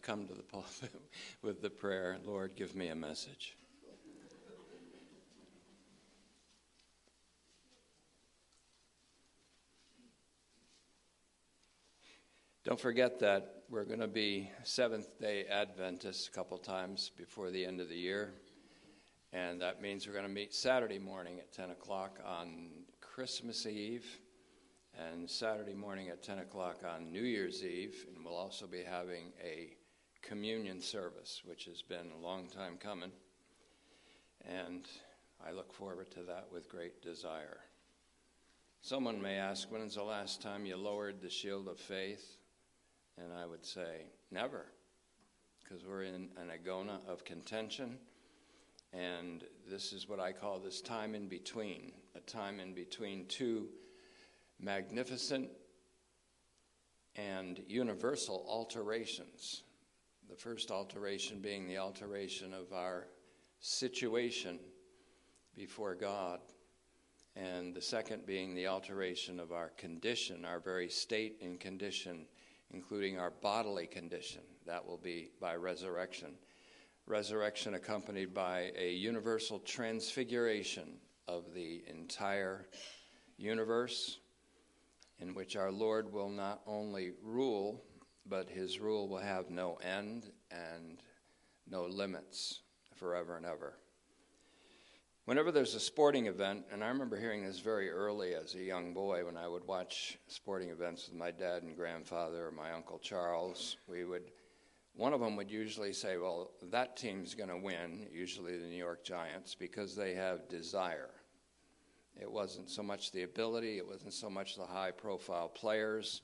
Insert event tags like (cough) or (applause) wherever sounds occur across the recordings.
I've come to the (laughs) pulpit with the prayer, Lord, give me a message. Don't forget that we're going to be Seventh day Adventists a couple times before the end of the year. And that means we're going to meet Saturday morning at 10 o'clock on Christmas Eve and Saturday morning at 10 o'clock on New Year's Eve. And we'll also be having a communion service, which has been a long time coming. And I look forward to that with great desire. Someone may ask, when's the last time you lowered the shield of faith? And I would say, never, because we're in an agona of contention. And this is what I call this time in between, a time in between two magnificent and universal alterations. The first alteration being the alteration of our situation before God, and the second being the alteration of our condition, our very state and condition, including our bodily condition. That will be by resurrection. Resurrection accompanied by a universal transfiguration of the entire universe in which our Lord will not only rule, but his rule will have no end and no limits forever and ever. Whenever there's a sporting event, and I remember hearing this very early as a young boy when I would watch sporting events with my dad and grandfather or my uncle Charles, we would one of them would usually say, Well, that team's going to win, usually the New York Giants, because they have desire. It wasn't so much the ability, it wasn't so much the high profile players,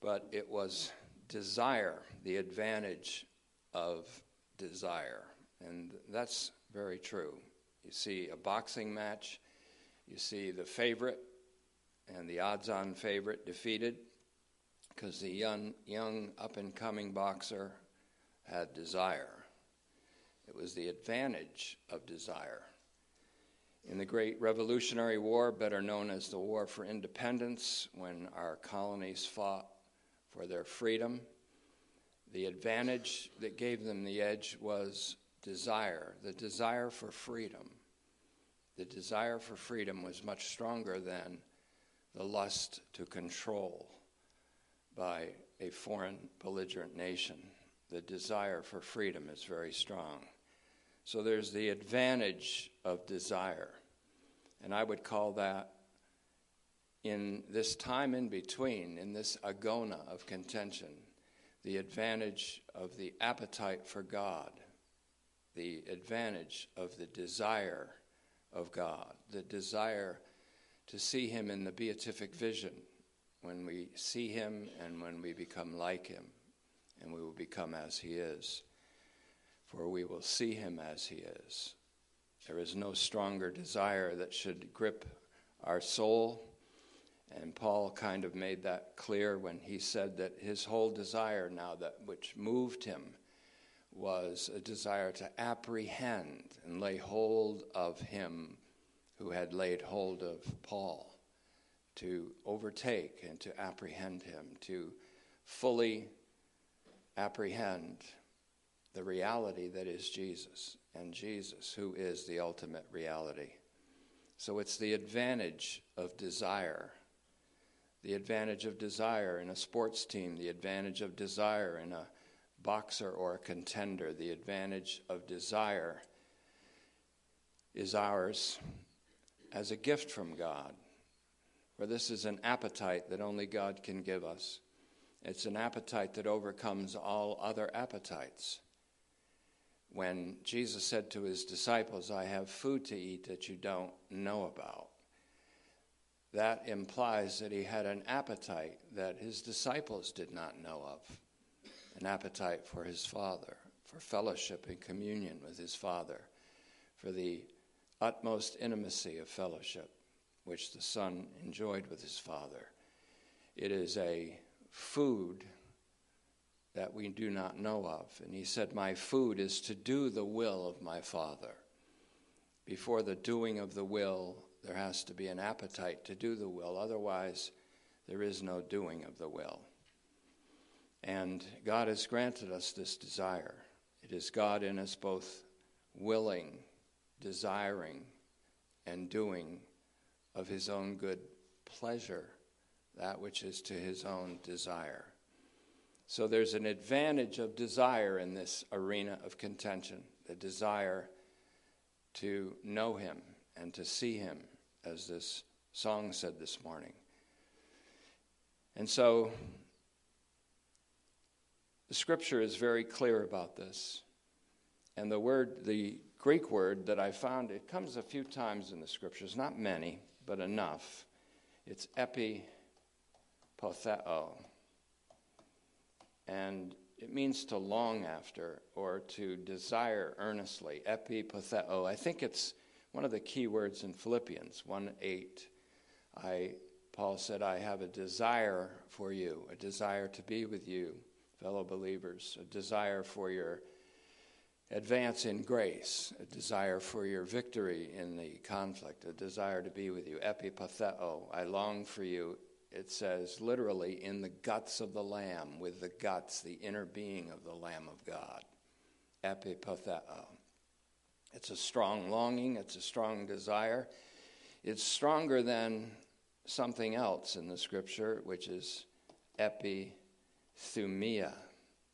but it was desire, the advantage of desire. And that's very true. You see a boxing match, you see the favorite and the odds on favorite defeated because the young, young up and coming boxer had desire. It was the advantage of desire. In the Great Revolutionary War, better known as the War for Independence, when our colonies fought for their freedom, the advantage that gave them the edge was desire, the desire for freedom. The desire for freedom was much stronger than the lust to control by a foreign belligerent nation. The desire for freedom is very strong. So there's the advantage of desire. And I would call that in this time in between, in this agona of contention, the advantage of the appetite for God, the advantage of the desire of God, the desire to see Him in the beatific vision when we see Him and when we become like Him, and we will become as He is for we will see him as he is. There is no stronger desire that should grip our soul. And Paul kind of made that clear when he said that his whole desire now, that which moved him, was a desire to apprehend and lay hold of him who had laid hold of Paul, to overtake and to apprehend him, to fully apprehend the reality that is Jesus, and Jesus, who is the ultimate reality. So it's the advantage of desire. The advantage of desire in a sports team, the advantage of desire in a boxer or a contender, the advantage of desire is ours as a gift from God. For this is an appetite that only God can give us. It's an appetite that overcomes all other appetites when Jesus said to his disciples, I have food to eat that you don't know about. That implies that he had an appetite that his disciples did not know of an appetite for his Father, for fellowship and communion with his Father, for the utmost intimacy of fellowship which the Son enjoyed with his Father. It is a food that we do not know of. And he said, My food is to do the will of my Father. Before the doing of the will, there has to be an appetite to do the will. Otherwise, there is no doing of the will. And God has granted us this desire. It is God in us both willing, desiring, and doing of his own good pleasure, that which is to his own desire. So there's an advantage of desire in this arena of contention the desire to know him and to see him, as this song said this morning. And so the scripture is very clear about this. And the word, the Greek word that I found, it comes a few times in the scriptures, not many, but enough. It's epipotheo. And it means to long after or to desire earnestly. Epipotheo. I think it's one of the key words in Philippians 1 8. I, Paul said, I have a desire for you, a desire to be with you, fellow believers, a desire for your advance in grace, a desire for your victory in the conflict, a desire to be with you. Epipotheo, I long for you. It says literally in the guts of the Lamb, with the guts, the inner being of the Lamb of God. Epipotheo. It's a strong longing, it's a strong desire. It's stronger than something else in the scripture, which is epithumia,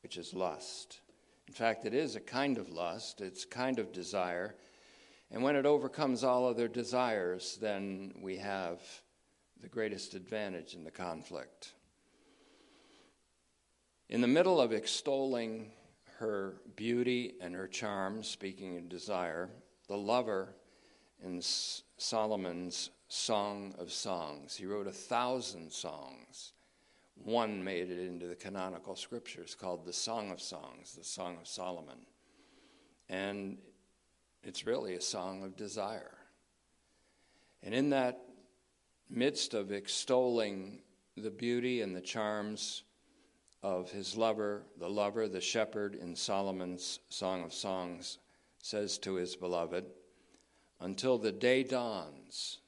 which is lust. In fact, it is a kind of lust, it's a kind of desire. And when it overcomes all other desires, then we have the greatest advantage in the conflict. In the middle of extolling her beauty and her charm, speaking of desire, the lover in Solomon's Song of Songs, he wrote a thousand songs one made it into the canonical scriptures called the Song of Songs, the Song of Solomon. And it's really a song of desire. And in that midst of extolling the beauty and the charms of his lover, the lover, the shepherd in Solomon's Song of Songs says to his beloved, Until the day dawns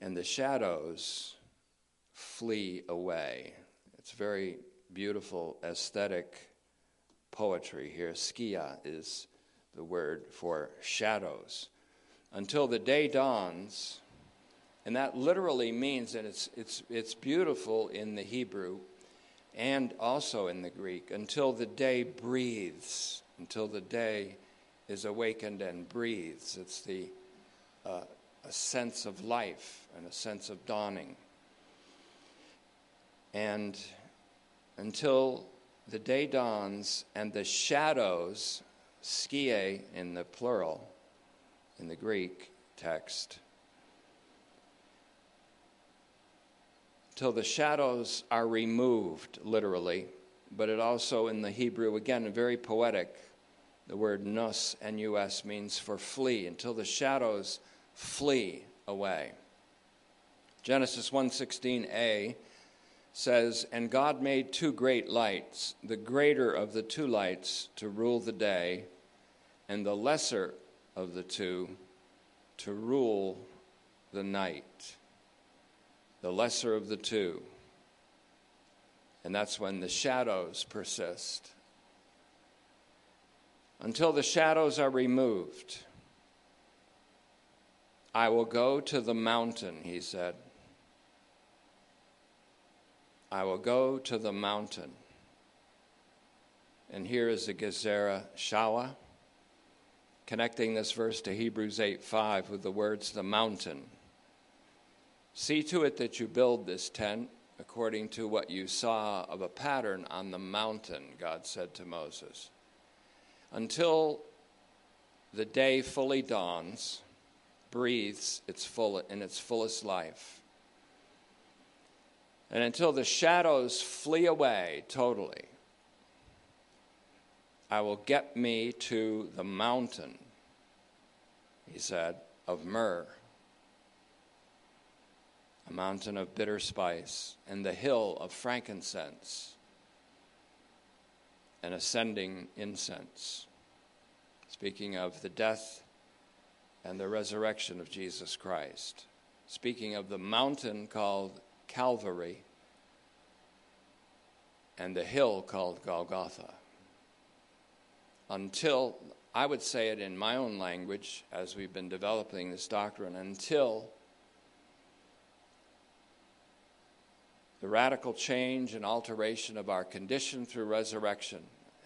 and the shadows flee away. It's very beautiful aesthetic poetry here. Skia is the word for shadows. Until the day dawns, and that literally means that it's, it's, it's beautiful in the Hebrew and also in the Greek, until the day breathes, until the day is awakened and breathes. It's the, uh, a sense of life and a sense of dawning. And until the day dawns and the shadows, skie in the plural, in the Greek text, till the shadows are removed, literally, but it also in the Hebrew, again, very poetic. The word nus, N-U-S, means for flee, until the shadows flee away. Genesis 1:16a says, And God made two great lights, the greater of the two lights to rule the day, and the lesser of the two to rule the night. The lesser of the two. And that's when the shadows persist. Until the shadows are removed, I will go to the mountain, he said. I will go to the mountain. And here is the Gezerah Shawa, connecting this verse to Hebrews 8 5 with the words, the mountain. See to it that you build this tent according to what you saw of a pattern on the mountain, God said to Moses. Until the day fully dawns, breathes its full, in its fullest life and until the shadows flee away totally, I will get me to the mountain, he said, of myrrh, a mountain of bitter spice, and the hill of frankincense, and ascending incense. Speaking of the death and the resurrection of Jesus Christ. Speaking of the mountain called Calvary, and the hill called Golgotha. Until, I would say it in my own language as we've been developing this doctrine, until the radical change and alteration of our condition through resurrection,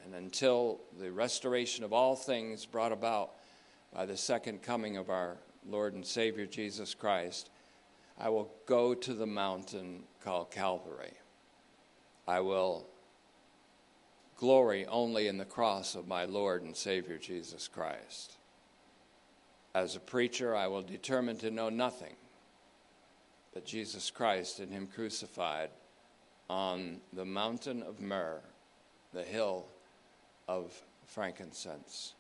and until the restoration of all things brought about by the second coming of our Lord and Savior Jesus Christ, I will go to the mountain called Calvary. I will glory only in the cross of my Lord and Savior Jesus Christ. As a preacher, I will determine to know nothing but Jesus Christ and Him crucified on the mountain of myrrh, the hill of frankincense.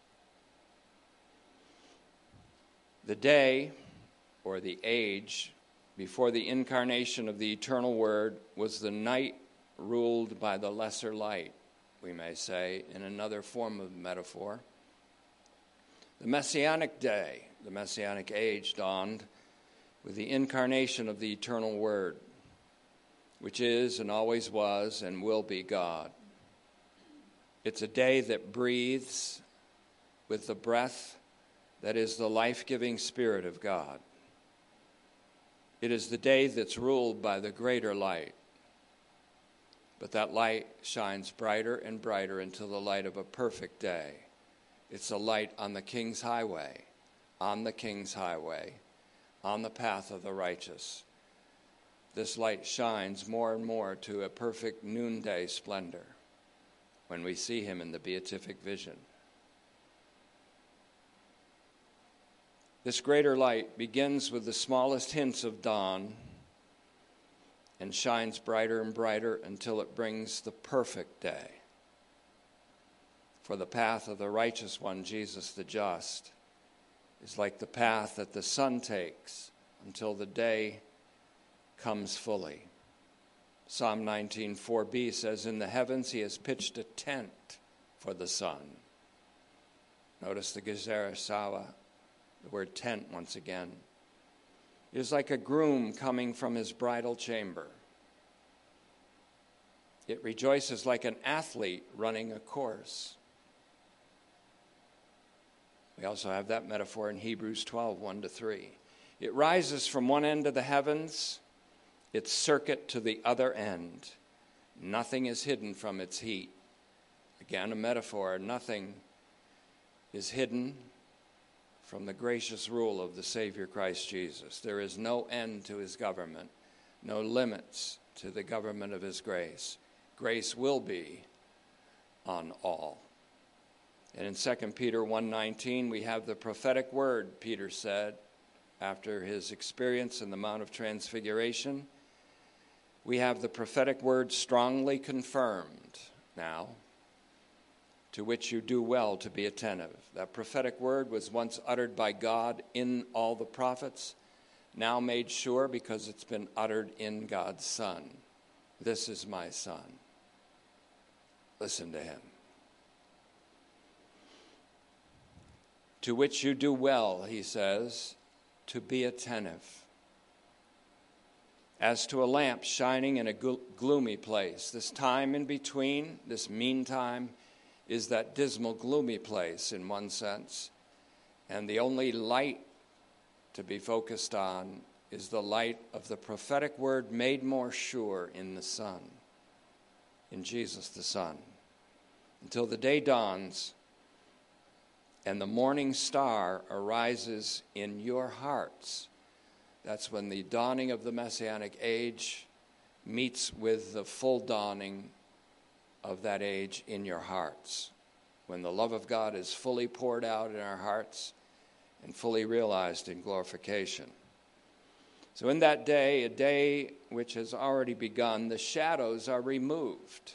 The day or the age before the incarnation of the eternal Word was the night ruled by the lesser light, we may say, in another form of metaphor. The Messianic day, the Messianic age, dawned with the incarnation of the eternal Word, which is and always was and will be God. It's a day that breathes with the breath that is the life giving Spirit of God. It is the day that's ruled by the greater light. But that light shines brighter and brighter until the light of a perfect day. It's a light on the King's highway, on the King's highway on the path of the righteous. This light shines more and more to a perfect noonday splendor when we see him in the beatific vision. This greater light begins with the smallest hints of dawn and shines brighter and brighter until it brings the perfect day. For the path of the righteous one, Jesus the just, is like the path that the sun takes until the day comes fully. Psalm 19:4b says, "In the heavens he has pitched a tent for the sun." Notice the Gezerah Shawa, the word tent once again. It is like a groom coming from his bridal chamber. It rejoices like an athlete running a course. We also have that metaphor in Hebrews 12, 1 to 3. It rises from one end of the heavens, its circuit to the other end. Nothing is hidden from its heat. Again, a metaphor. Nothing is hidden from the gracious rule of the Savior Christ Jesus. There is no end to his government, no limits to the government of his grace. Grace will be on all. And in 2 Peter 1:19 we have the prophetic word Peter said after his experience in the Mount of Transfiguration. We have the prophetic word strongly confirmed now, to which you do well to be attentive. That prophetic word was once uttered by God in all the prophets, now made sure because it's been uttered in God's Son. This is my Son. Listen to him. To which you do well, he says, to be attentive. As to a lamp shining in a gloomy place, this time in between, this meantime, is that dismal, gloomy place in one sense. And the only light to be focused on is the light of the prophetic word made more sure in the Son, in Jesus the Son. Until the day dawns and the morning star arises in your hearts. That's when the dawning of the Messianic age meets with the full dawning of that age in your hearts. When the love of God is fully poured out in our hearts and fully realized in glorification. So, in that day, a day which has already begun, the shadows are removed.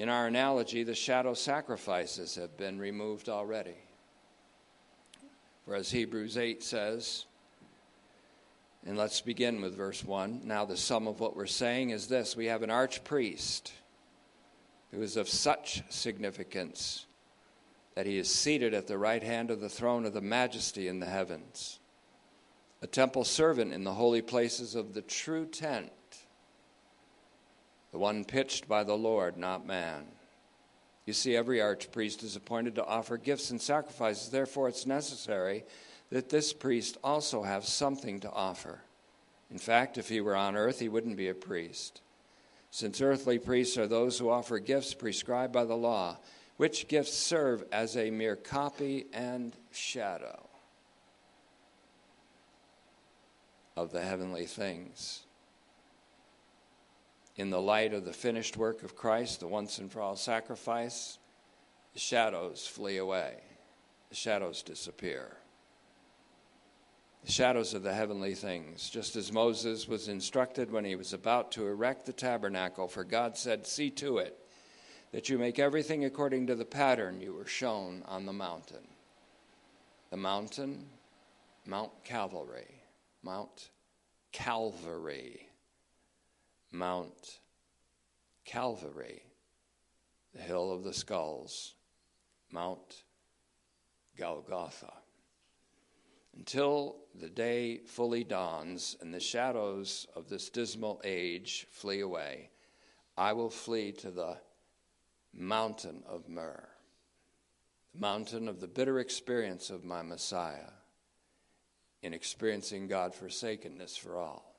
In our analogy, the shadow sacrifices have been removed already. For as Hebrews 8 says, and let's begin with verse 1. Now, the sum of what we're saying is this we have an archpriest who is of such significance that he is seated at the right hand of the throne of the majesty in the heavens, a temple servant in the holy places of the true tent the one pitched by the Lord, not man. You see, every archpriest is appointed to offer gifts and sacrifices. Therefore, it's necessary that this priest also have something to offer. In fact, if he were on earth, he wouldn't be a priest. Since earthly priests are those who offer gifts prescribed by the law, which gifts serve as a mere copy and shadow of the heavenly things. In the light of the finished work of Christ, the once and for all sacrifice, the shadows flee away, the shadows disappear. The shadows of the heavenly things, just as Moses was instructed when he was about to erect the tabernacle, for God said, See to it that you make everything according to the pattern you were shown on the mountain. The mountain, Mount Calvary, Mount Calvary, Mount Calvary, the hill of the skulls, Mount Golgotha. Until the day fully dawns and the shadows of this dismal age flee away, I will flee to the mountain of myrrh, the mountain of the bitter experience of my Messiah in experiencing God forsakenness for all,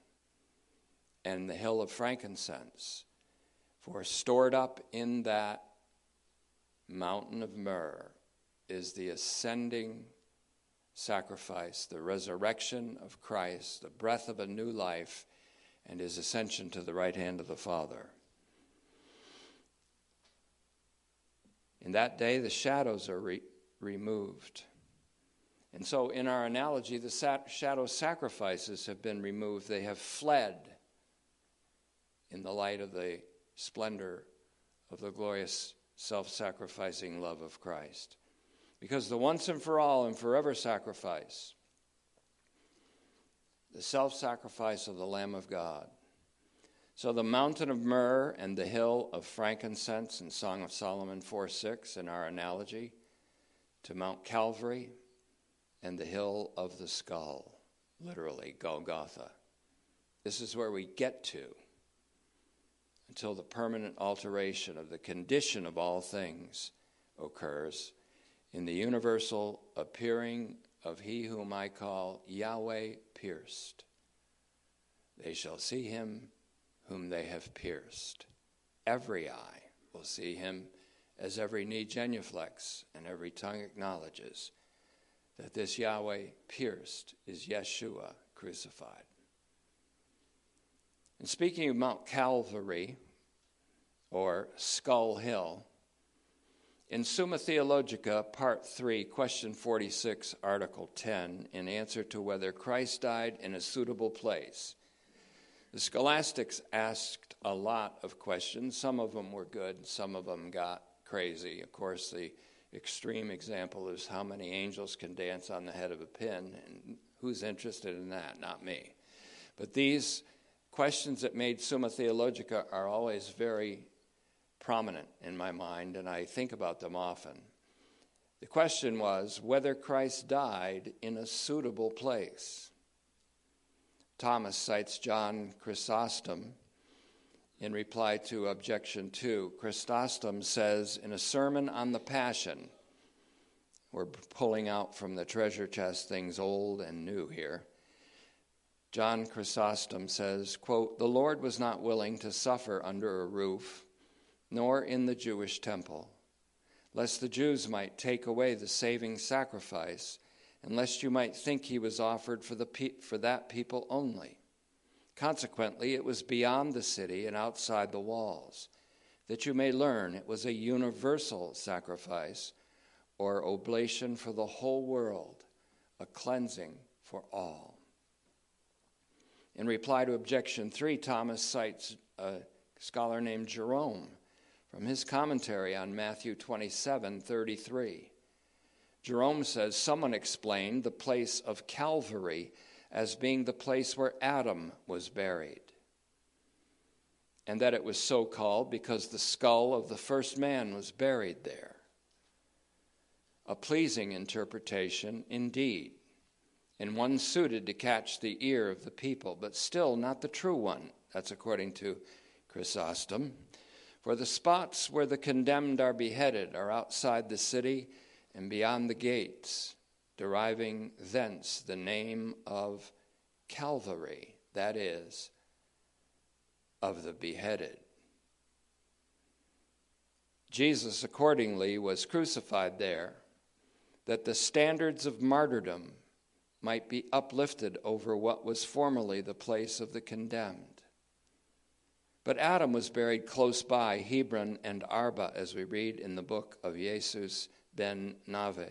and the hill of frankincense, for stored up in that mountain of myrrh is the ascending sacrifice, the resurrection of Christ, the breath of a new life, and his ascension to the right hand of the Father. In that day, the shadows are re- removed. And so, in our analogy, the shadow sacrifices have been removed. They have fled in the light of the splendor of the glorious self sacrificing love of Christ because the once and for all and forever sacrifice, the self sacrifice of the Lamb of God. So the mountain of myrrh and the hill of frankincense in Song of Solomon 4 6 in our analogy to Mount Calvary and the hill of the skull, literally Golgotha. This is where we get to until the permanent alteration of the condition of all things occurs in the universal appearing of he whom I call Yahweh pierced. They shall see him whom they have pierced. Every eye will see him as every knee genuflects and every tongue acknowledges that this Yahweh pierced is Yeshua crucified. And speaking of Mount Calvary or Skull Hill, in Summa Theologica, Part 3, Question 46, Article 10, in answer to whether Christ died in a suitable place, the scholastics asked a lot of questions. Some of them were good, some of them got crazy. Of course, the extreme example is how many angels can dance on the head of a pin, and who's interested in that? Not me. But these questions that made Summa Theologica are always very prominent in my mind, and I think about them often. The question was whether Christ died in a suitable place. Thomas cites John Chrysostom in reply to objection 2. Chrysostom says in a sermon on the Passion, we're pulling out from the treasure chest things old and new here. John Chrysostom says, quote, "The Lord was not willing to suffer under a roof nor in the Jewish temple, lest the Jews might take away the saving sacrifice, and lest you might think he was offered for, the pe- for that people only. Consequently, it was beyond the city and outside the walls, that you may learn it was a universal sacrifice or oblation for the whole world, a cleansing for all. In reply to objection three, Thomas cites a scholar named Jerome from his commentary on Matthew 27 33. Jerome says someone explained the place of Calvary as being the place where Adam was buried, and that it was so called because the skull of the first man was buried there. A pleasing interpretation indeed, and one suited to catch the ear of the people, but still not the true one. That's according to Chrysostom. For the spots where the condemned are beheaded are outside the city and beyond the gates, deriving thence the name of Calvary, that is, of the beheaded. Jesus, accordingly, was crucified there that the standards of martyrdom might be uplifted over what was formerly the place of the condemned. But Adam was buried close by Hebron and Arba, as we read in the book of Jesus ben Nave.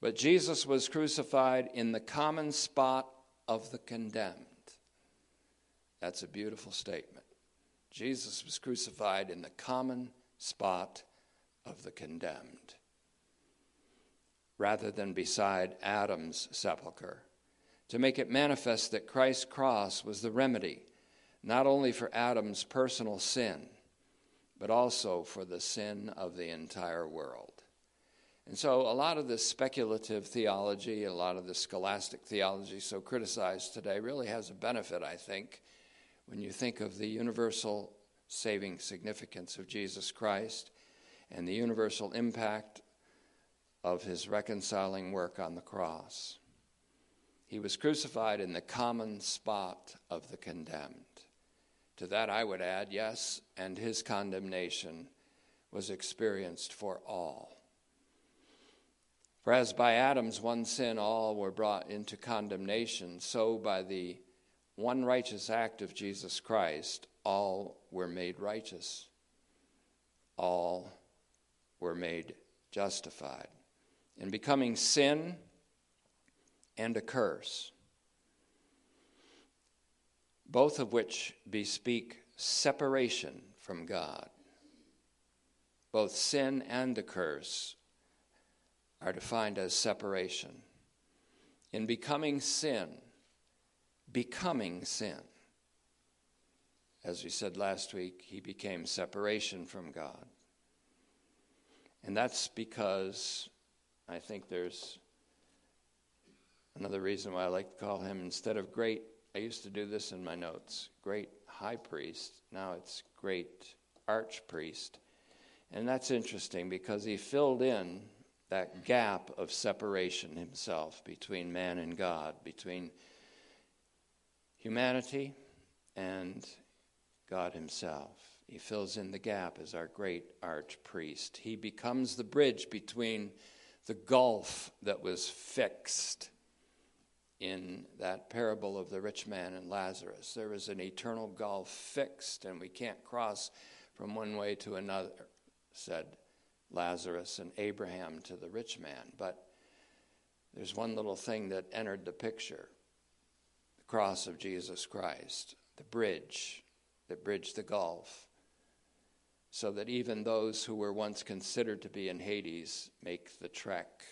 But Jesus was crucified in the common spot of the condemned. That's a beautiful statement. Jesus was crucified in the common spot of the condemned, rather than beside Adam's sepulchre, to make it manifest that Christ's cross was the remedy not only for Adam's personal sin, but also for the sin of the entire world. And so, a lot of this speculative theology, a lot of the scholastic theology so criticized today, really has a benefit, I think, when you think of the universal saving significance of Jesus Christ and the universal impact of his reconciling work on the cross. He was crucified in the common spot of the condemned. To that I would add, yes, and his condemnation was experienced for all. For as by Adam's one sin all were brought into condemnation, so by the one righteous act of Jesus Christ, all were made righteous. All were made justified. In becoming sin and a curse, both of which bespeak separation from God. Both sin and the curse are defined as separation. In becoming sin, becoming sin. As we said last week, he became separation from God. And that's because I think there's another reason why I like to call him, instead of great, I used to do this in my notes great high priest. Now it's great archpriest. And that's interesting because he filled in that gap of separation himself between man and God, between humanity and God Himself. He fills in the gap as our great archpriest. He becomes the bridge between the gulf that was fixed in that parable of the rich man and Lazarus. There is an eternal gulf fixed, and we can't cross from one way to another, said Lazarus and Abraham to the rich man. But there's one little thing that entered the picture the cross of Jesus Christ, the bridge that bridged the gulf, so that even those who were once considered to be in Hades make the trek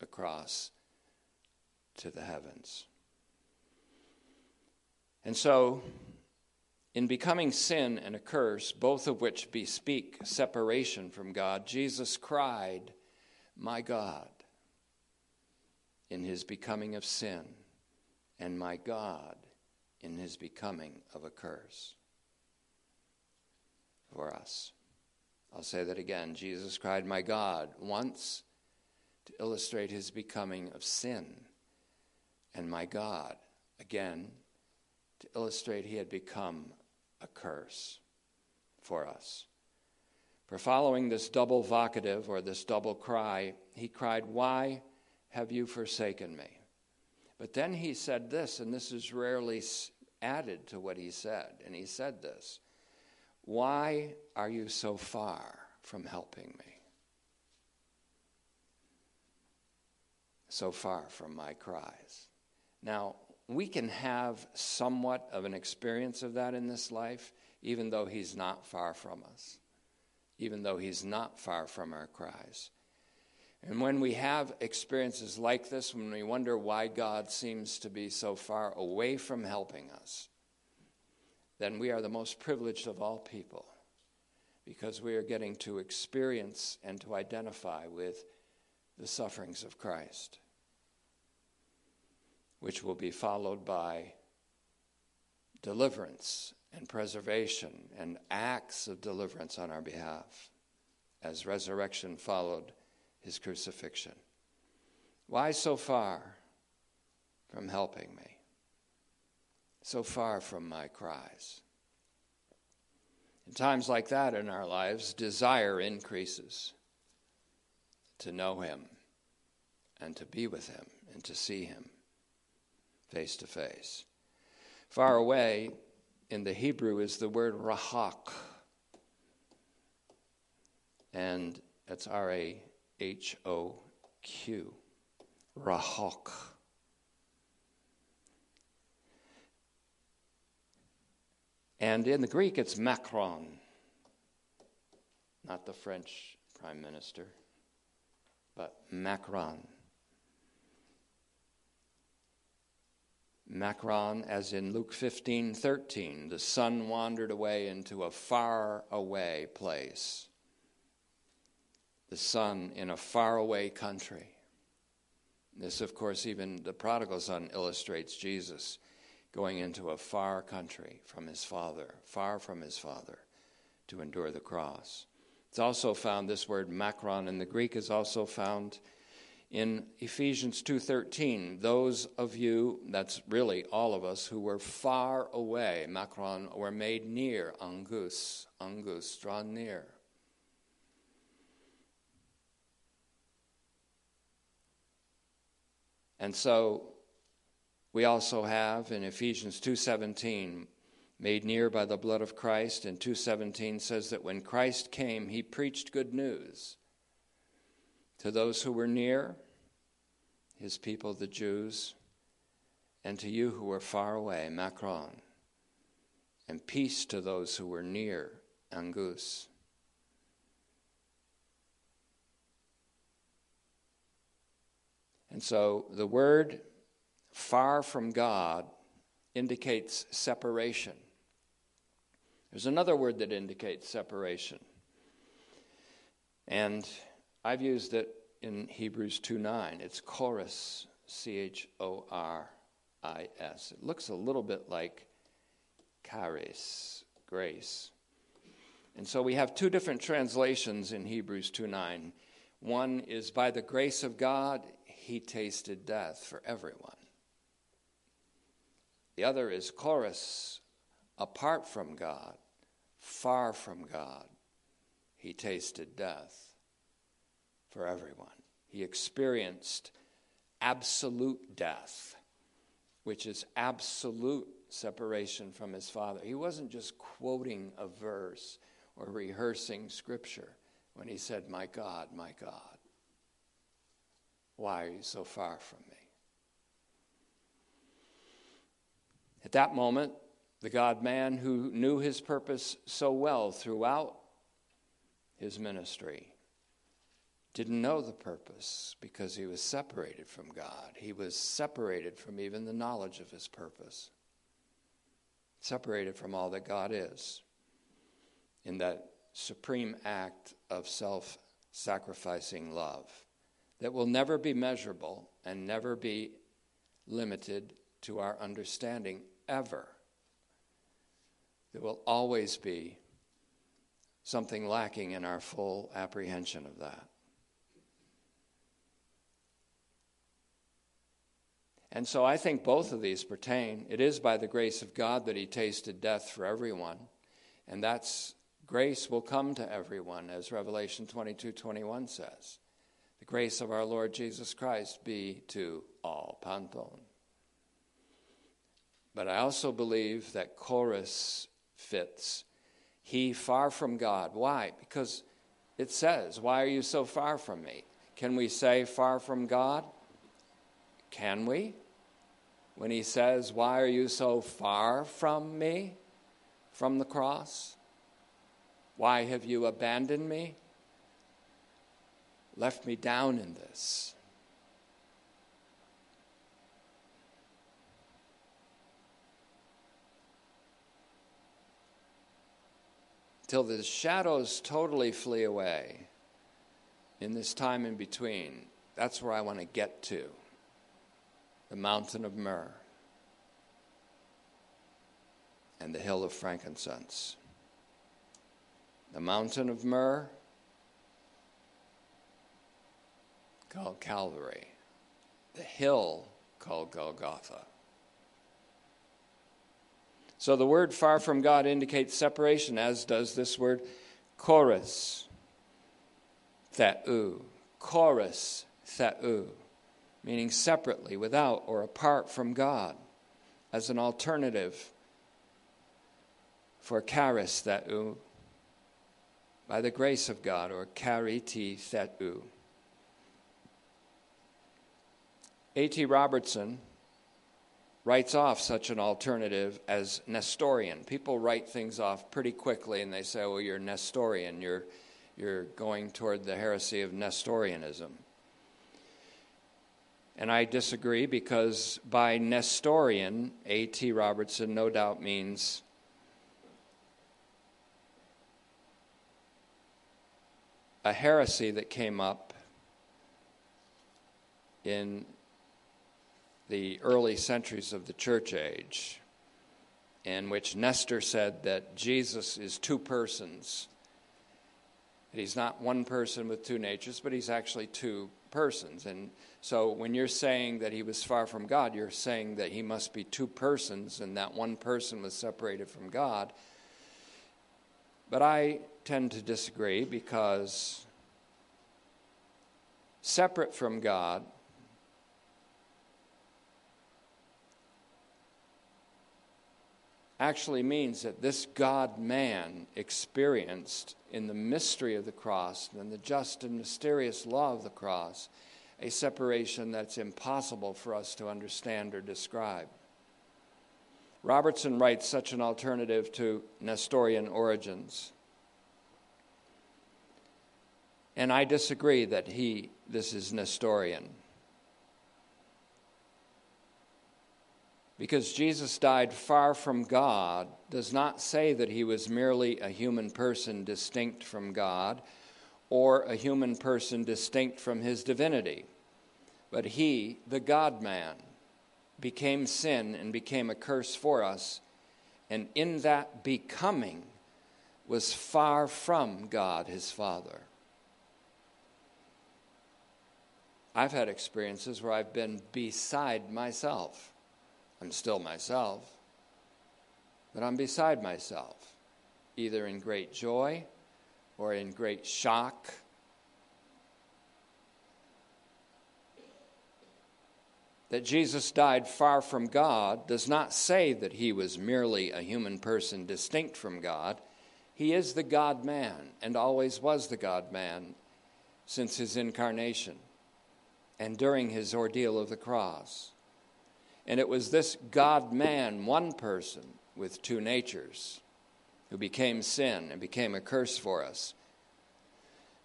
across to the heavens. And so, in becoming sin and a curse, both of which bespeak separation from God, Jesus cried, My God, in his becoming of sin and my God in his becoming of a curse for us. I'll say that again. Jesus cried, My God, once to illustrate his becoming of sin, and my God, again, to illustrate he had become a curse for us. For following this double vocative or this double cry, he cried, Why have you forsaken me? But then he said this, and this is rarely added to what he said. And he said this Why are you so far from helping me? So far from my cries. Now, we can have somewhat of an experience of that in this life, even though he's not far from us, even though he's not far from our cries. And when we have experiences like this, when we wonder why God seems to be so far away from helping us, then we are the most privileged of all people because we are getting to experience and to identify with the sufferings of Christ, which will be followed by deliverance and preservation and acts of deliverance on our behalf as resurrection followed his crucifixion. Why so far from helping me? So far from my cries. In times like that in our lives, desire increases to know Him and to be with Him and to see Him face to face. Far away in the Hebrew is the word rahak, and that's R A H O Q, rahak. And in the Greek, it's Macron, not the French prime minister, but Macron. Macron, as in Luke 15 13, the son wandered away into a far away place. The son in a far away country. This, of course, even the prodigal son illustrates Jesus going into a far country from his father, far from his father, to endure the cross. It's also found, this word makron in the Greek is also found in Ephesians 2:13 those of you that's really all of us who were far away makron, were made near angus angus drawn near and so we also have in Ephesians 2:17 made near by the blood of Christ and 2:17 says that when Christ came he preached good news. To those who were near his people the Jews and to you who were far away Macron. And peace to those who were near Angus. And so the word far from God indicates separation. There's another word that indicates separation. And I've used it in Hebrews 2 9. It's choris, C H O R I S. It looks a little bit like charis, grace. And so we have two different translations in Hebrews 2 9. One is by the grace of God, he tasted death for everyone. The other is choris, apart from God, far from God, he tasted death for everyone. He experienced absolute death, which is absolute separation from his Father. He wasn't just quoting a verse or rehearsing scripture when he said, My God, my God, why are you so far from me? At that moment, the God man who knew his purpose so well throughout his ministry didn't know the purpose because he was separated from God. He was separated from even the knowledge of his purpose, separated from all that God is in that supreme act of self sacrificing love that will never be measurable and never be limited to our understanding ever. There will always be something lacking in our full apprehension of that. And so I think both of these pertain. It is by the grace of God that he tasted death for everyone. And that's grace will come to everyone, as Revelation 22 21 says. The grace of our Lord Jesus Christ be to all. Panton. But I also believe that choris fits. He far from God. Why? Because it says, Why are you so far from me? Can we say far from God? Can we? When he says, Why are you so far from me? From the cross? Why have you abandoned me? Left me down in this? Till the shadows totally flee away in this time in between. That's where I want to get to the mountain of myrrh. and the hill of frankincense. The mountain of myrrh, called Calvary, the hill called Golgotha. So the word far from God indicates separation, as does this word choris, theu. Choris, theu, meaning separately, without, or apart from God, as an alternative for charis, theu, by the grace of God, or chariti, theu. A.T. Robertson writes off such an alternative as Nestorian. People write things off pretty quickly and they say, well, you're Nestorian. You're, you're going toward the heresy of Nestorianism. And I disagree because by Nestorian, A.T. Robertson no doubt means a heresy that came up in the early centuries of the church age, in which Nestor said that Jesus is two persons. He's not one person with two natures, but he's actually two persons. And so when you're saying that he was far from God, you're saying that he must be two persons and that one person was separated from God. But I tend to disagree because separate from God actually means that this God man experienced in the mystery of the cross and the just and mysterious law of the cross a separation that's impossible for us to understand or describe. Robertson writes such an alternative to Nestorian origins. And I disagree that he this is Nestorian. Because Jesus died far from God does not say that he was merely a human person distinct from God or a human person distinct from his divinity. But he, the God man, became sin and became a curse for us, and in that becoming was far from God his Father. I've had experiences where I've been beside myself I'm still myself, but I'm beside myself, either in great joy or in great shock. That Jesus died far from God does not say that he was merely a human person distinct from God. He is the God man and always was the God man since his incarnation and during his ordeal of the cross. And it was this God man, one person with two natures, who became sin and became a curse for us.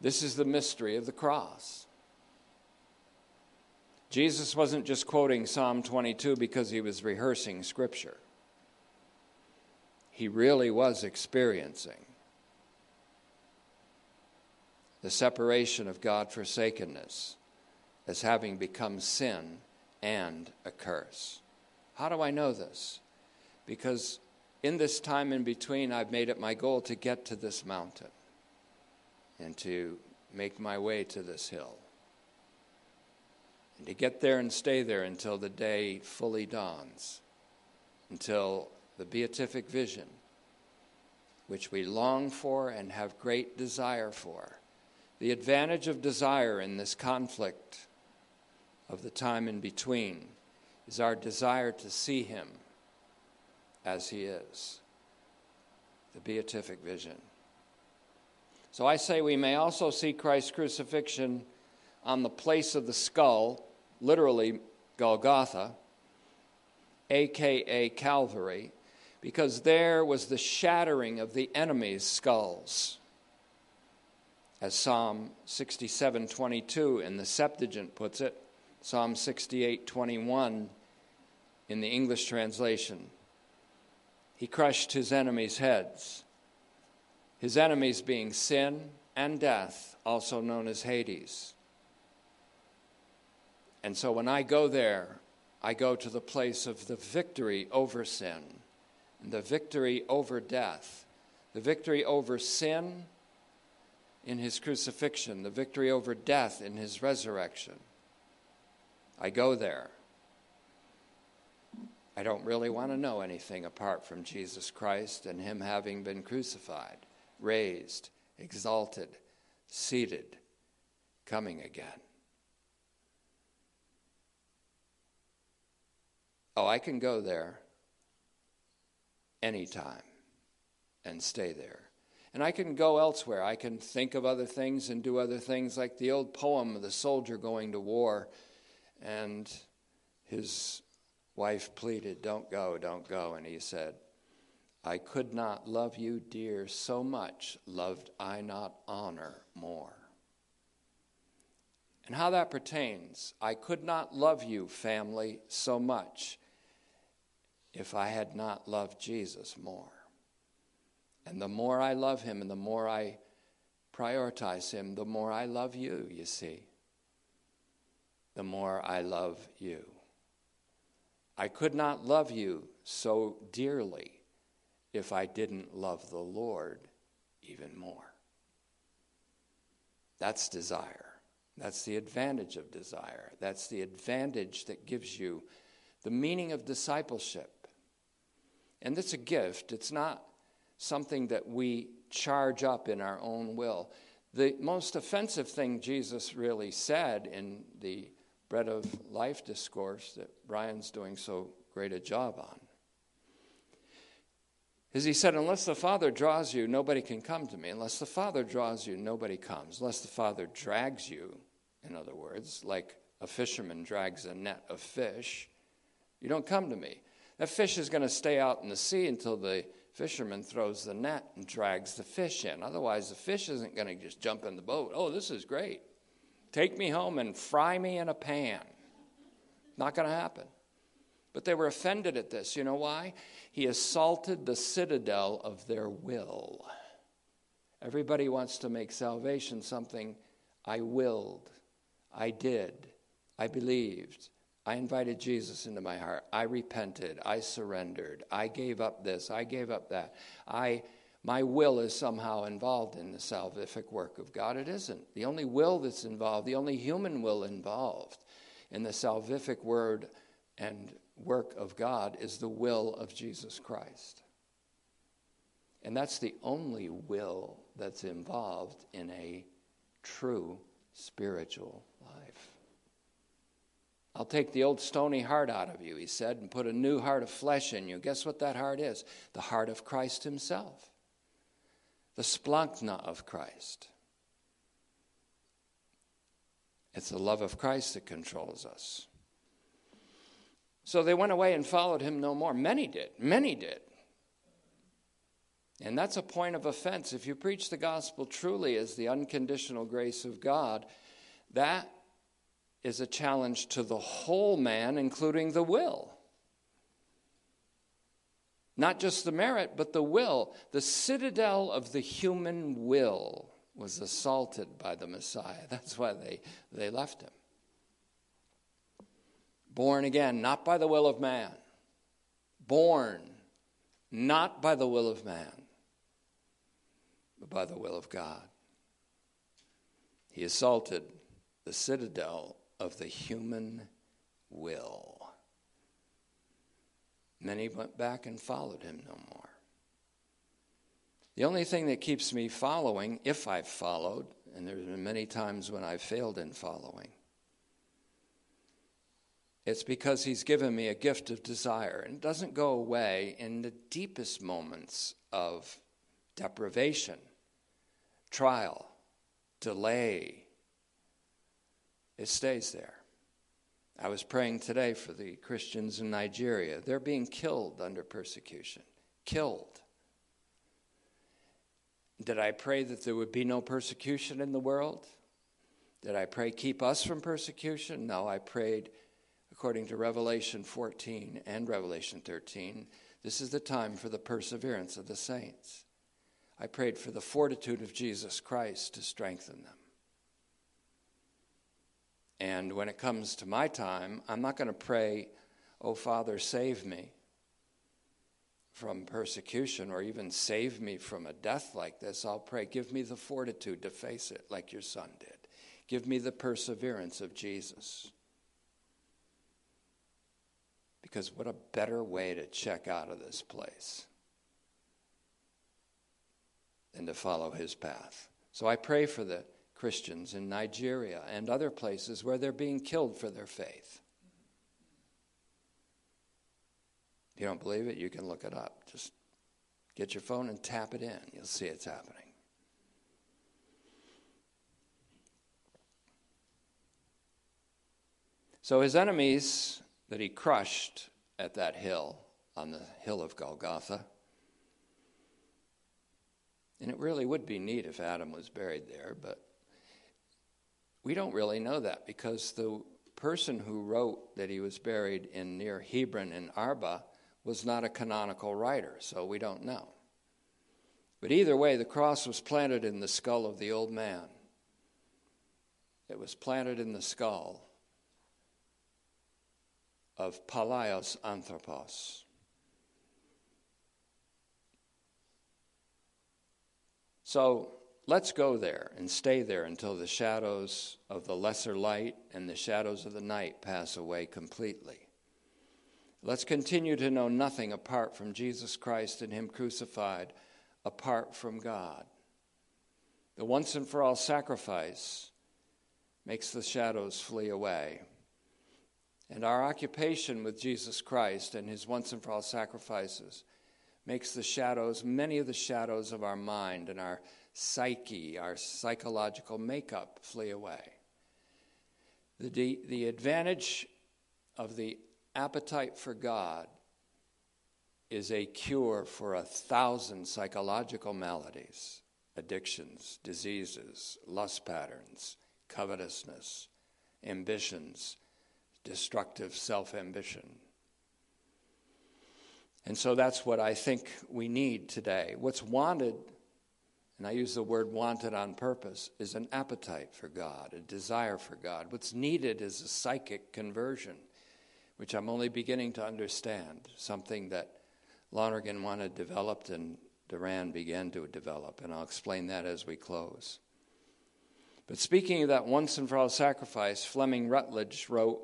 This is the mystery of the cross. Jesus wasn't just quoting Psalm 22 because he was rehearsing Scripture, he really was experiencing the separation of God forsakenness as having become sin and a curse. How do I know this? Because in this time in between, I've made it my goal to get to this mountain and to make my way to this hill. And to get there and stay there until the day fully dawns, until the beatific vision, which we long for and have great desire for. The advantage of desire in this conflict of the time in between is our desire to see him as he is the beatific vision. So I say we may also see Christ's crucifixion on the place of the skull, literally Golgotha, aka Calvary, because there was the shattering of the enemy's skulls. As Psalm 67:22 in the Septuagint puts it, Psalm 68 21 in the English translation. He crushed his enemies' heads, his enemies being sin and death, also known as Hades. And so when I go there, I go to the place of the victory over sin and the victory over death, the victory over sin in his crucifixion, the victory over death in his resurrection. I go there. I don't really want to know anything apart from Jesus Christ and him having been crucified, raised, exalted, seated, coming again. Oh, I can go there anytime and stay there. And I can go elsewhere. I can think of other things and do other things, like the old poem of the soldier going to war. And his wife pleaded, Don't go, don't go. And he said, I could not love you, dear, so much loved I not honor more. And how that pertains, I could not love you, family, so much if I had not loved Jesus more. And the more I love him and the more I prioritize him, the more I love you, you see. The more I love you. I could not love you so dearly if I didn't love the Lord even more. That's desire. That's the advantage of desire. That's the advantage that gives you the meaning of discipleship. And it's a gift, it's not something that we charge up in our own will. The most offensive thing Jesus really said in the Bread of Life discourse that Brian's doing so great a job on is he said, Unless the Father draws you, nobody can come to me. Unless the Father draws you, nobody comes. Unless the Father drags you, in other words, like a fisherman drags a net of fish, you don't come to me. That fish is going to stay out in the sea until the fisherman throws the net and drags the fish in. Otherwise, the fish isn't going to just jump in the boat. Oh, this is great. Take me home and fry me in a pan. Not going to happen. But they were offended at this. You know why? He assaulted the citadel of their will. Everybody wants to make salvation something I willed, I did, I believed, I invited Jesus into my heart. I repented. I surrendered. I gave up this. I gave up that. I, my will is somehow involved in the salvific work of God. It isn't. The only will that's involved, the only human will involved in the salvific word and work of God is the will of Jesus Christ. And that's the only will that's involved in a true spiritual life. I'll take the old stony heart out of you, he said, and put a new heart of flesh in you. Guess what that heart is? The heart of Christ himself, the splanchna of Christ. It's the love of Christ that controls us. So they went away and followed him no more. Many did. Many did. And that's a point of offense. If you preach the gospel truly as the unconditional grace of God, that is a challenge to the whole man, including the will. Not just the merit, but the will. The citadel of the human will was assaulted by the Messiah. (laughs) That's why they, they left him. Born again, not by the will of man. Born not by the will of man, but by the will of God. He assaulted the citadel of the human will. Many went back and followed him no more. The only thing that keeps me following, if I've followed, and there's been many times when I've failed in following, it's because he's given me a gift of desire. And it doesn't go away in the deepest moments of deprivation, trial, delay, it stays there. I was praying today for the Christians in Nigeria. They're being killed under persecution. Killed. Did I pray that there would be no persecution in the world? Did I pray keep us from persecution? No, I prayed according to Revelation 14 and Revelation 13. This is the time for the perseverance of the saints. I prayed for the fortitude of Jesus Christ to strengthen them. And when it comes to my time, I'm not going to pray, Oh, Father, save me from persecution or even save me from a death like this, I'll pray, give me the fortitude to face it like your son did. Give me the perseverance of Jesus. Because what a better way to check out of this place than to follow his path. So I pray for the Christians in Nigeria and other places where they're being killed for their faith. If you don't believe it, you can look it up. Just get your phone and tap it in. You'll see it's happening. So his enemies that he crushed at that hill, on the hill of Golgotha, and it really would be neat if Adam was buried there, but we don't really know that because the person who wrote that he was buried in near Hebron in Arba was not a canonical writer, so we don't know. But either way, the cross was planted in the skull of the old man. It was planted in the skull of Palaios Anthropos. So let's go there and stay there until the shadows of the lesser light and the shadows of the night pass away completely. Let's continue to know nothing apart from Jesus Christ and Him crucified, apart from God. The once and for all sacrifice makes the shadows flee away. And our occupation with Jesus Christ and His once and for all sacrifices makes the shadows, many of the shadows of our mind and our psyche, our psychological makeup, flee away. The, the advantage of the appetite for God is a cure for a thousand psychological maladies, addictions, diseases, lust patterns, covetousness, ambitions, destructive self ambition. And so that's what I think we need today. What's wanted, and I use the word wanted on purpose, is an appetite for God, a desire for God. What's needed is a psychic conversion which I'm only beginning to understand, something that Lonergan wanted developed and Doran began to develop, and I'll explain that as we close. But speaking of that once and for all sacrifice, Fleming Rutledge wrote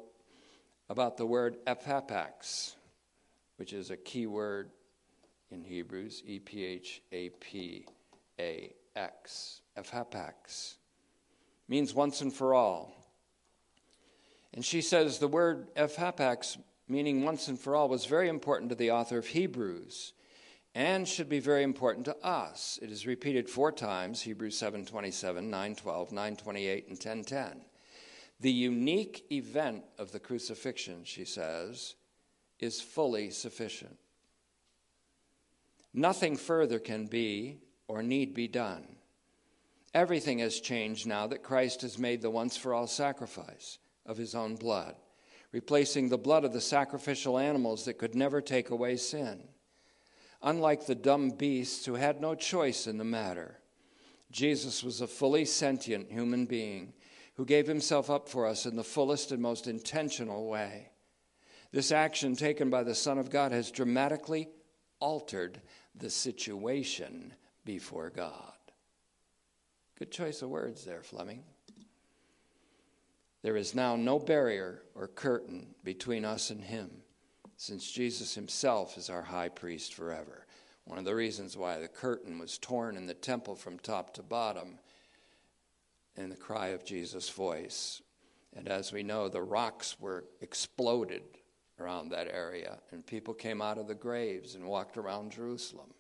about the word ephapax, which is a key word in Hebrews, E P H A P A X. Ephapax means once and for all. And she says the word ephapax, meaning once and for all, was very important to the author of Hebrews and should be very important to us. It is repeated four times, Hebrews 7:27, 9:12, 9:28 and 10:10. The unique event of the crucifixion, she says, is fully sufficient. Nothing further can be or need be done. Everything has changed now that Christ has made the once for all sacrifice of his own blood, replacing the blood of the sacrificial animals that could never take away sin. Unlike the dumb beasts who had no choice in the matter, Jesus was a fully sentient human being who gave himself up for us in the fullest and most intentional way. This action taken by the Son of God has dramatically altered the situation before God. Good choice of words there, Fleming. There is now no barrier or curtain between us and him, since Jesus himself is our high priest forever. One of the reasons why the curtain was torn in the temple from top to bottom in the cry of Jesus' voice. And as we know, the rocks were exploded around that area, and people came out of the graves and walked around Jerusalem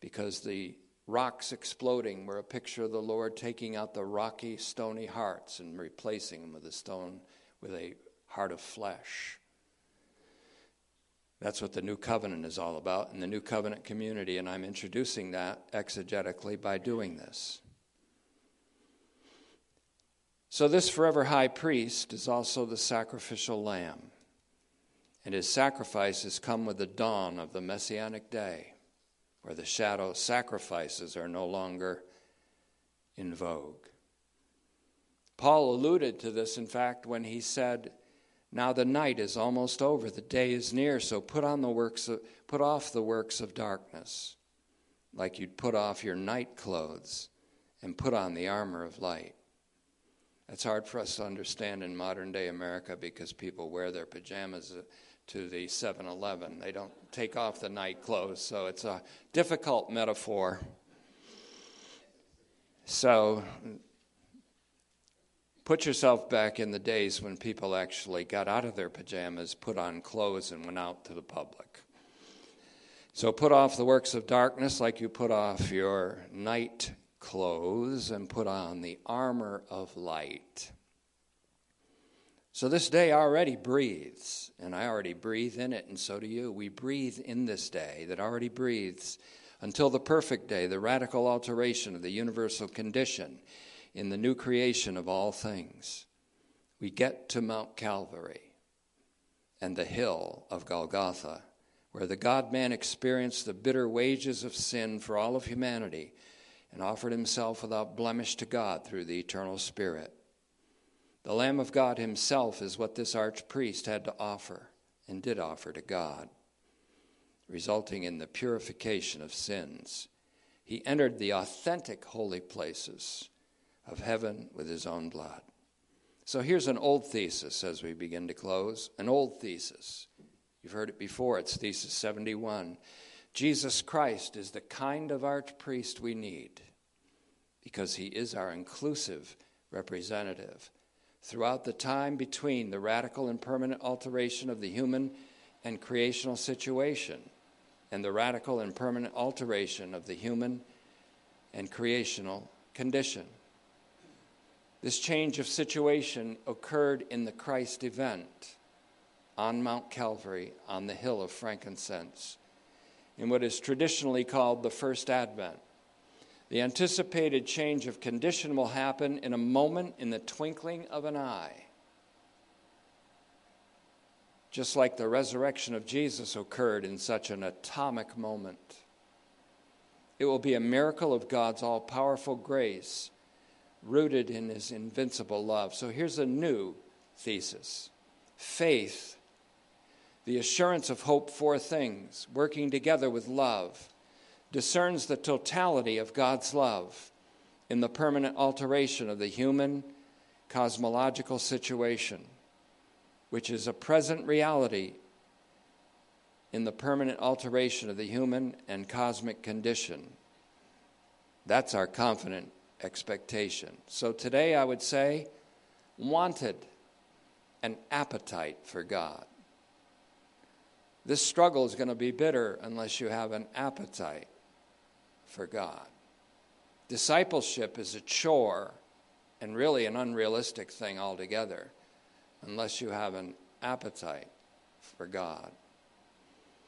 because the rocks exploding were a picture of the Lord taking out the rocky, stony hearts and replacing them with a stone with a heart of flesh. That's what the new covenant is all about in the new covenant community, and I'm introducing that exegetically by doing this. So, this forever high priest is also the sacrificial lamb, and his sacrifices come with the dawn of the messianic day where the shadow sacrifices are no longer in vogue. Paul alluded to this, in fact, when he said Now the night is almost over, the day is near, so put on the works of, put off the works of darkness, like you'd put off your night clothes and put on the armor of light. It's hard for us to understand in modern day America because people wear their pajamas to the 7 Eleven. They don't take off the night clothes, so it's a difficult metaphor. So put yourself back in the days when people actually got out of their pajamas, put on clothes, and went out to the public. So put off the works of darkness like you put off your night clothes and put on the armor of light. So this day already breathes, and I already breathe in it, and so do you. We breathe in this day that already breathes until the perfect day, the radical alteration of the universal condition in the new creation of all things. We get to Mount Calvary and the hill of Golgotha, where the God man experienced the bitter wages of sin for all of humanity and offered himself without blemish to God through the eternal Spirit. The Lamb of God himself is what this archpriest had to offer and did offer to God, resulting in the purification of sins. He entered the authentic holy places of heaven with his own blood. So here's an old thesis as we begin to close. An old thesis. You've heard it before. It's Thesis 71. Jesus Christ is the kind of archpriest we need because he is our inclusive representative. Throughout the time between the radical and permanent alteration of the human and creational situation and the radical and permanent alteration of the human and creational condition. This change of situation occurred in the Christ event on Mount Calvary on the hill of frankincense in what is traditionally called the first advent. The anticipated change of condition will happen in a moment in the twinkling of an eye. Just like the resurrection of Jesus occurred in such an atomic moment. It will be a miracle of God's all powerful grace rooted in his invincible love. So here's a new thesis faith the assurance of hope for things, working together with love, discerns the totality of God's love in the permanent alteration of the human cosmological situation, which is a present reality in the permanent alteration of the human and cosmic condition. That's our confident expectation. So today I would say, wanted an appetite for God. This struggle is going to be bitter unless you have an appetite for God. Discipleship is a chore and really an unrealistic thing altogether unless you have an appetite for God.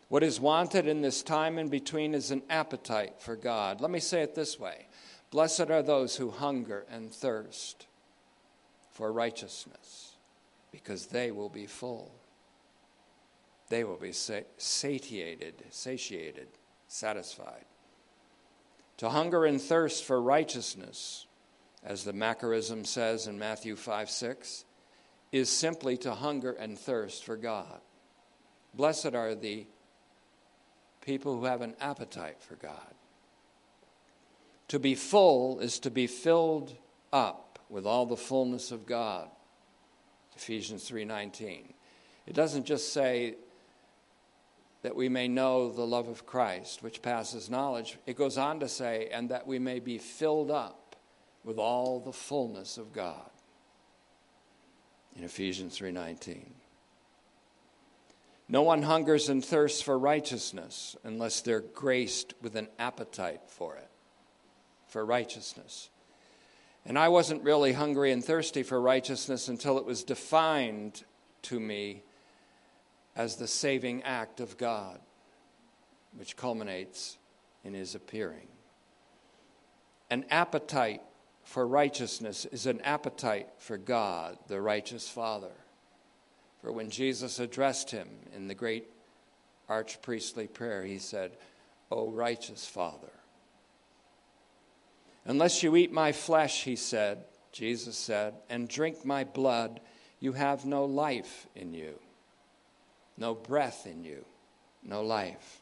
What is wanted in this time in between is an appetite for God. Let me say it this way Blessed are those who hunger and thirst for righteousness, because they will be full. They will be satiated, satiated, satisfied. To hunger and thirst for righteousness, as the Macarism says in Matthew 5 6, is simply to hunger and thirst for God. Blessed are the people who have an appetite for God. To be full is to be filled up with all the fullness of God. Ephesians 3:19. It doesn't just say that we may know the love of Christ, which passes knowledge. It goes on to say, and that we may be filled up with all the fullness of God. In Ephesians 3:19. No one hungers and thirsts for righteousness unless they're graced with an appetite for it for righteousness. And I wasn't really hungry and thirsty for righteousness until it was defined to me as the saving act of God, which culminates in his appearing. An appetite for righteousness is an appetite for God, the righteous Father. For when Jesus addressed him in the great archpriestly prayer, he said, O righteous Father, Unless you eat my flesh, he said, Jesus said, and drink my blood, you have no life in you, no breath in you, no life.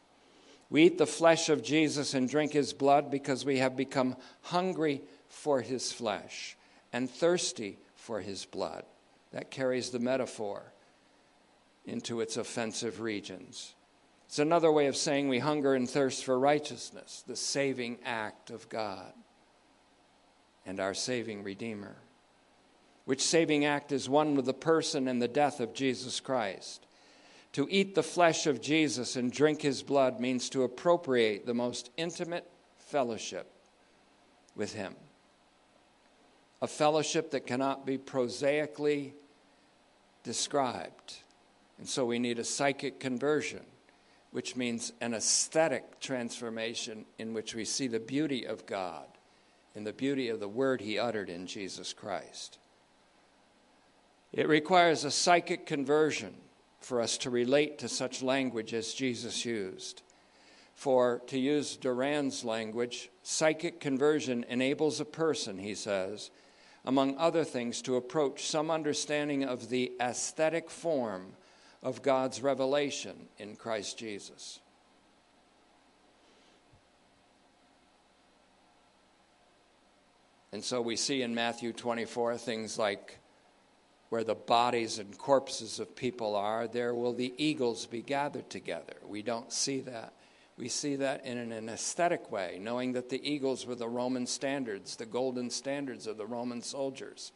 We eat the flesh of Jesus and drink his blood because we have become hungry for his flesh and thirsty for his blood. That carries the metaphor into its offensive regions. It's another way of saying we hunger and thirst for righteousness, the saving act of God and our saving Redeemer, which saving act is one with the person and the death of Jesus Christ. To eat the flesh of Jesus and drink his blood means to appropriate the most intimate fellowship with him. A fellowship that cannot be prosaically described. And so we need a psychic conversion, which means an aesthetic transformation in which we see the beauty of God in the beauty of the word he uttered in Jesus Christ. It requires a psychic conversion for us to relate to such language as Jesus used. For, to use Doran's language, psychic conversion enables a person, he says, among other things, to approach some understanding of the aesthetic form of God's revelation in Christ Jesus. And so we see in Matthew 24 things like where the bodies and corpses of people are, there will the eagles be gathered together. We don't see that. We see that in an aesthetic way, knowing that the eagles were the Roman standards, the golden standards of the Roman soldiers,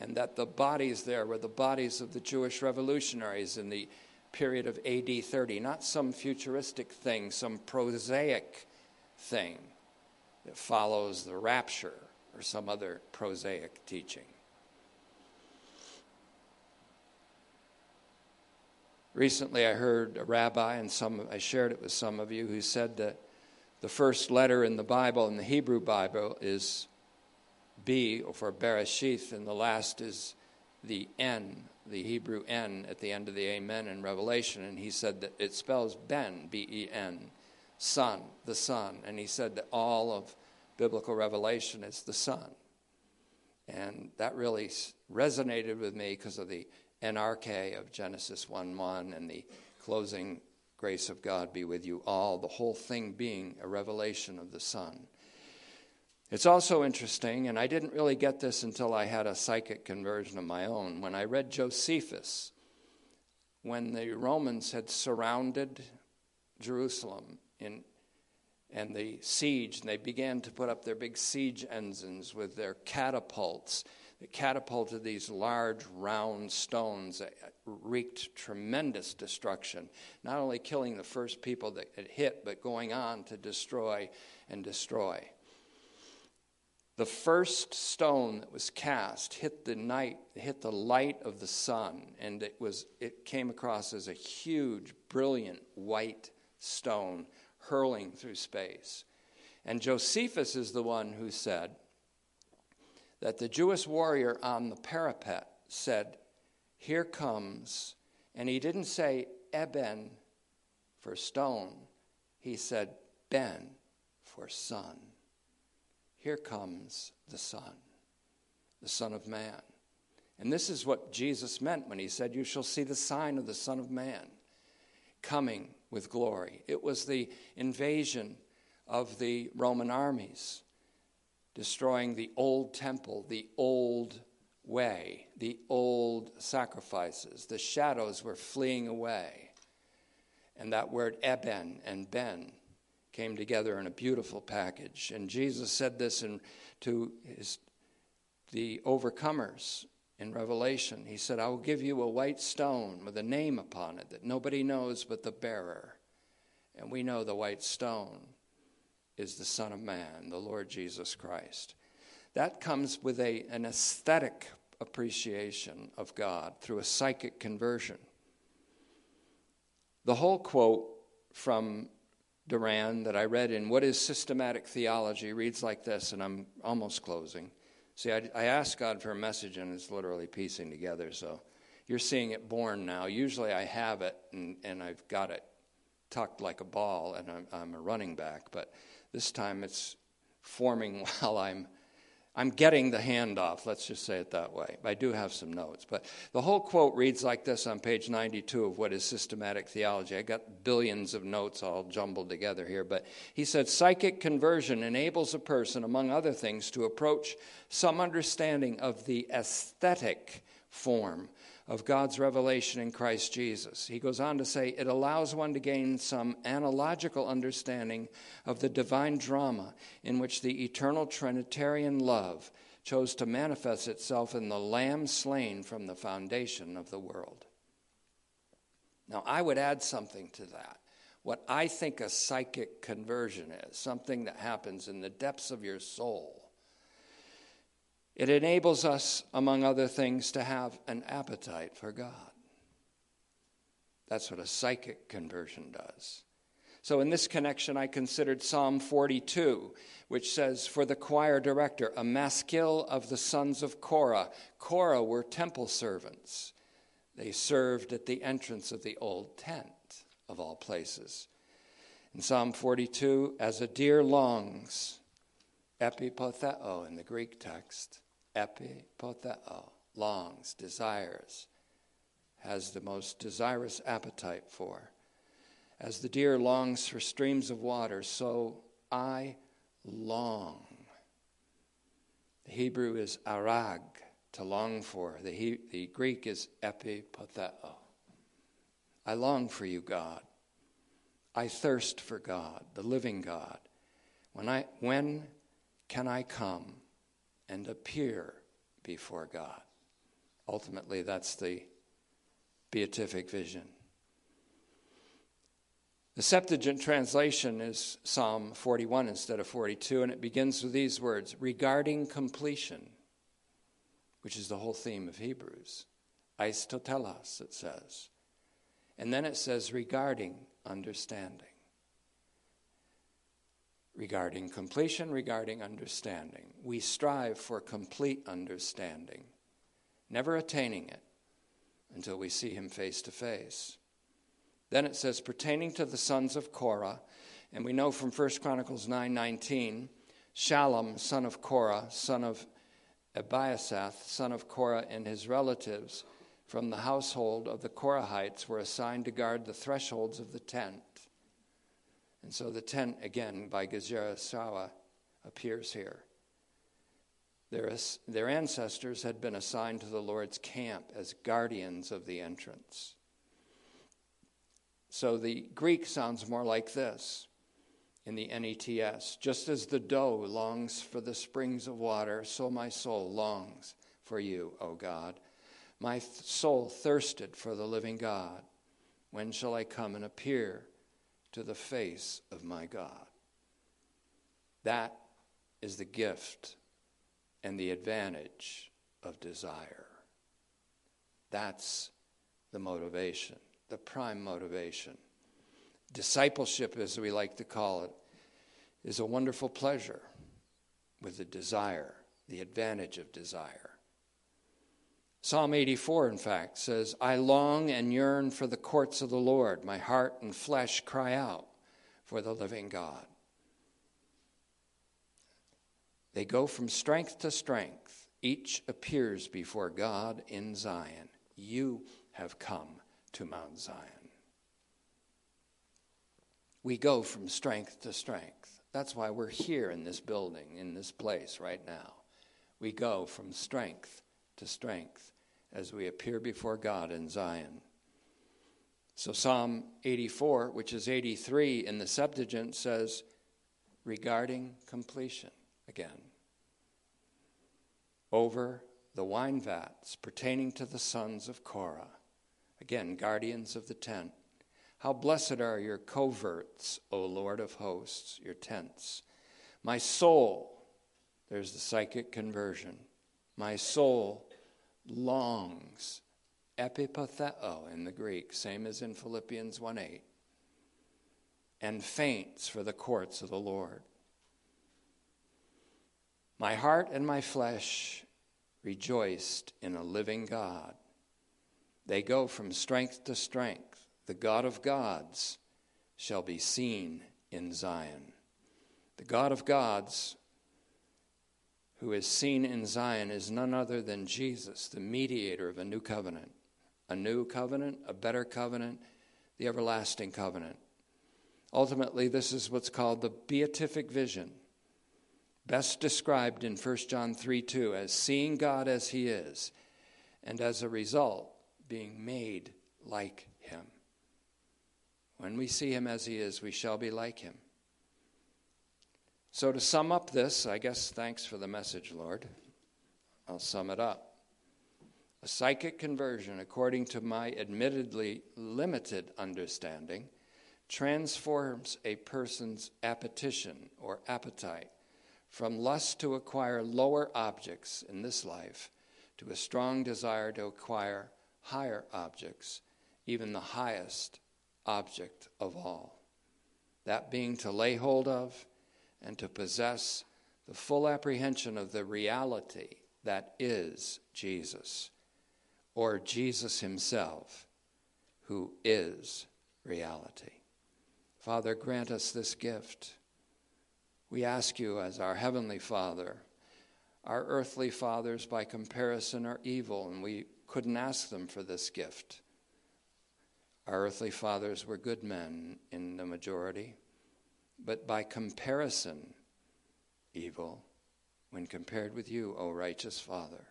and that the bodies there were the bodies of the Jewish revolutionaries in the period of AD 30, not some futuristic thing, some prosaic thing that follows the rapture or some other prosaic teaching. Recently, I heard a rabbi, and some I shared it with some of you, who said that the first letter in the Bible, in the Hebrew Bible, is B or for Bereshith, and the last is the N, the Hebrew N at the end of the Amen in Revelation. And he said that it spells Ben, B E N, Son, the Son. And he said that all of biblical revelation is the Son. And that really resonated with me because of the NRK of Genesis 1 1 and the closing grace of God be with you all, the whole thing being a revelation of the Son. It's also interesting, and I didn't really get this until I had a psychic conversion of my own. When I read Josephus, when the Romans had surrounded Jerusalem in, and the siege, and they began to put up their big siege ensigns with their catapults catapulted these large round stones that wreaked tremendous destruction, not only killing the first people that it hit, but going on to destroy and destroy. The first stone that was cast hit the night, hit the light of the sun, and it was it came across as a huge, brilliant white stone hurling through space. And Josephus is the one who said, that the Jewish warrior on the parapet said, Here comes, and he didn't say Eben for stone, he said Ben for son. Here comes the Son, the Son of Man. And this is what Jesus meant when he said, You shall see the sign of the Son of Man coming with glory. It was the invasion of the Roman armies destroying the old temple, the old way, the old sacrifices. The shadows were fleeing away. And that word Eben and Ben came together in a beautiful package. And Jesus said this in, to his, the overcomers in Revelation. He said, I will give you a white stone with a name upon it that nobody knows but the bearer. And we know the white stone is the Son of Man, the Lord Jesus Christ. That comes with a, an aesthetic appreciation of God through a psychic conversion. The whole quote from Doran that I read in What is Systematic Theology reads like this, and I'm almost closing. See, I, I asked God for a message, and it's literally piecing together, so you're seeing it born now. Usually I have it, and, and I've got it tucked like a ball, and I'm, I'm a running back, but this time it's forming (laughs) while I'm, I'm getting the handoff, let's just say it that way. I do have some notes. But the whole quote reads like this on page 92 of what is systematic theology. I got billions of notes all jumbled together here. But he said psychic conversion enables a person, among other things, to approach some understanding of the aesthetic form of God's revelation in Christ Jesus. He goes on to say it allows one to gain some analogical understanding of the divine drama in which the eternal Trinitarian love chose to manifest itself in the Lamb slain from the foundation of the world. Now, I would add something to that. What I think a psychic conversion is, something that happens in the depths of your soul it enables us, among other things, to have an appetite for God. That's what a psychic conversion does. So, in this connection, I considered Psalm 42, which says, For the choir director, a maskil of the sons of Korah. Korah were temple servants. They served at the entrance of the old tent, of all places. In Psalm 42, as a deer longs, epipotheo oh, in the Greek text, epipotheo, longs, desires, has the most desirous appetite for. As the deer longs for streams of water, so I long. The Hebrew is arag, to long for. The, he, the Greek is epipotheo. I long for you, God. I thirst for God, the living God. When, I, when can I come? And appear before God. Ultimately, that's the beatific vision. The Septuagint translation is Psalm 41 instead of 42, and it begins with these words regarding completion, which is the whole theme of Hebrews. Eis to telos, it says. And then it says regarding understanding regarding completion, regarding understanding. We strive for complete understanding, never attaining it until we see him face to face. Then it says, pertaining to the sons of Korah, and we know from 1 Chronicles 9 19, Shallum, son of Korah, son of Ebiasaph, son of Korah, and his relatives from the household of the Korahites were assigned to guard the thresholds of the tent. And so the tent, again, by Gezerah Shawa, appears here. Their, their ancestors had been assigned to the Lord's camp as guardians of the entrance. So the Greek sounds more like this in the NETS. Just as the doe longs for the springs of water, so my soul longs for you, O God. My soul thirsted for the living God. When shall I come and appear to the face of my God. That is the gift and the advantage of desire. That's the motivation, the prime motivation. Discipleship, as we like to call it, is a wonderful pleasure with the desire, the advantage of desire. Psalm 84, in fact, says, I long and yearn for the courts of the Lord. My heart and flesh cry out for the living God. They go from strength to strength. Each appears before God in Zion. You have come to Mount Zion. We go from strength to strength. That's why we're here in this building, in this place right now. We go from strength to strength as we appear before God in Zion. So, Psalm 84, which is 83 in the Septuagint, says, regarding completion again. Over the wine vats pertaining to the sons of Korah, again, guardians of the tent. How blessed are your coverts, O Lord of hosts, your tents. My soul, there's the psychic conversion. My soul longs, epipotheo in the Greek, same as in Philippians 1 8, and faints for the courts of the Lord. My heart and my flesh rejoiced in a living God. They go from strength to strength. The God of gods shall be seen in Zion. The God of gods who is seen in Zion is none other than Jesus, the mediator of a new covenant. A new covenant, a better covenant, the everlasting covenant. Ultimately, this is what's called the beatific vision, best described in 1 John 3 2 as seeing God as he is, and as a result, being made like him. When we see him as he is, we shall be like him. So, to sum up this, I guess thanks for the message, Lord. I'll sum it up. A psychic conversion, according to my admittedly limited understanding, transforms a person's appetition or appetite from lust to acquire lower objects in this life to a strong desire to acquire higher objects, even the highest object of all. That being to lay hold of and to possess the full apprehension of the reality that is Jesus, or Jesus Himself, who is reality. Father, grant us this gift. We ask you, as our Heavenly Father, our earthly fathers, by comparison, are evil, and we couldn't ask them for this gift. Our earthly fathers were good men in the majority but by comparison, evil when compared with you, O righteous Father.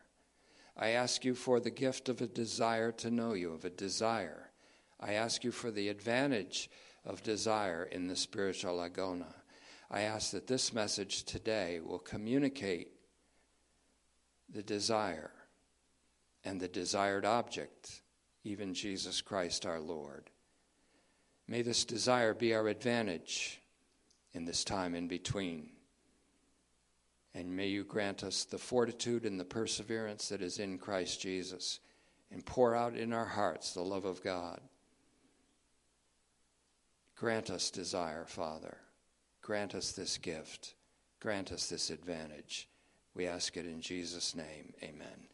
I ask you for the gift of a desire to know you, of a desire. I ask you for the advantage of desire in the spiritual agona. I ask that this message today will communicate the desire and the desired object, even Jesus Christ our Lord. May this desire be our advantage in this time in between. And may you grant us the fortitude and the perseverance that is in Christ Jesus and pour out in our hearts the love of God. Grant us desire, Father. Grant us this gift. Grant us this advantage. We ask it in Jesus' name. Amen.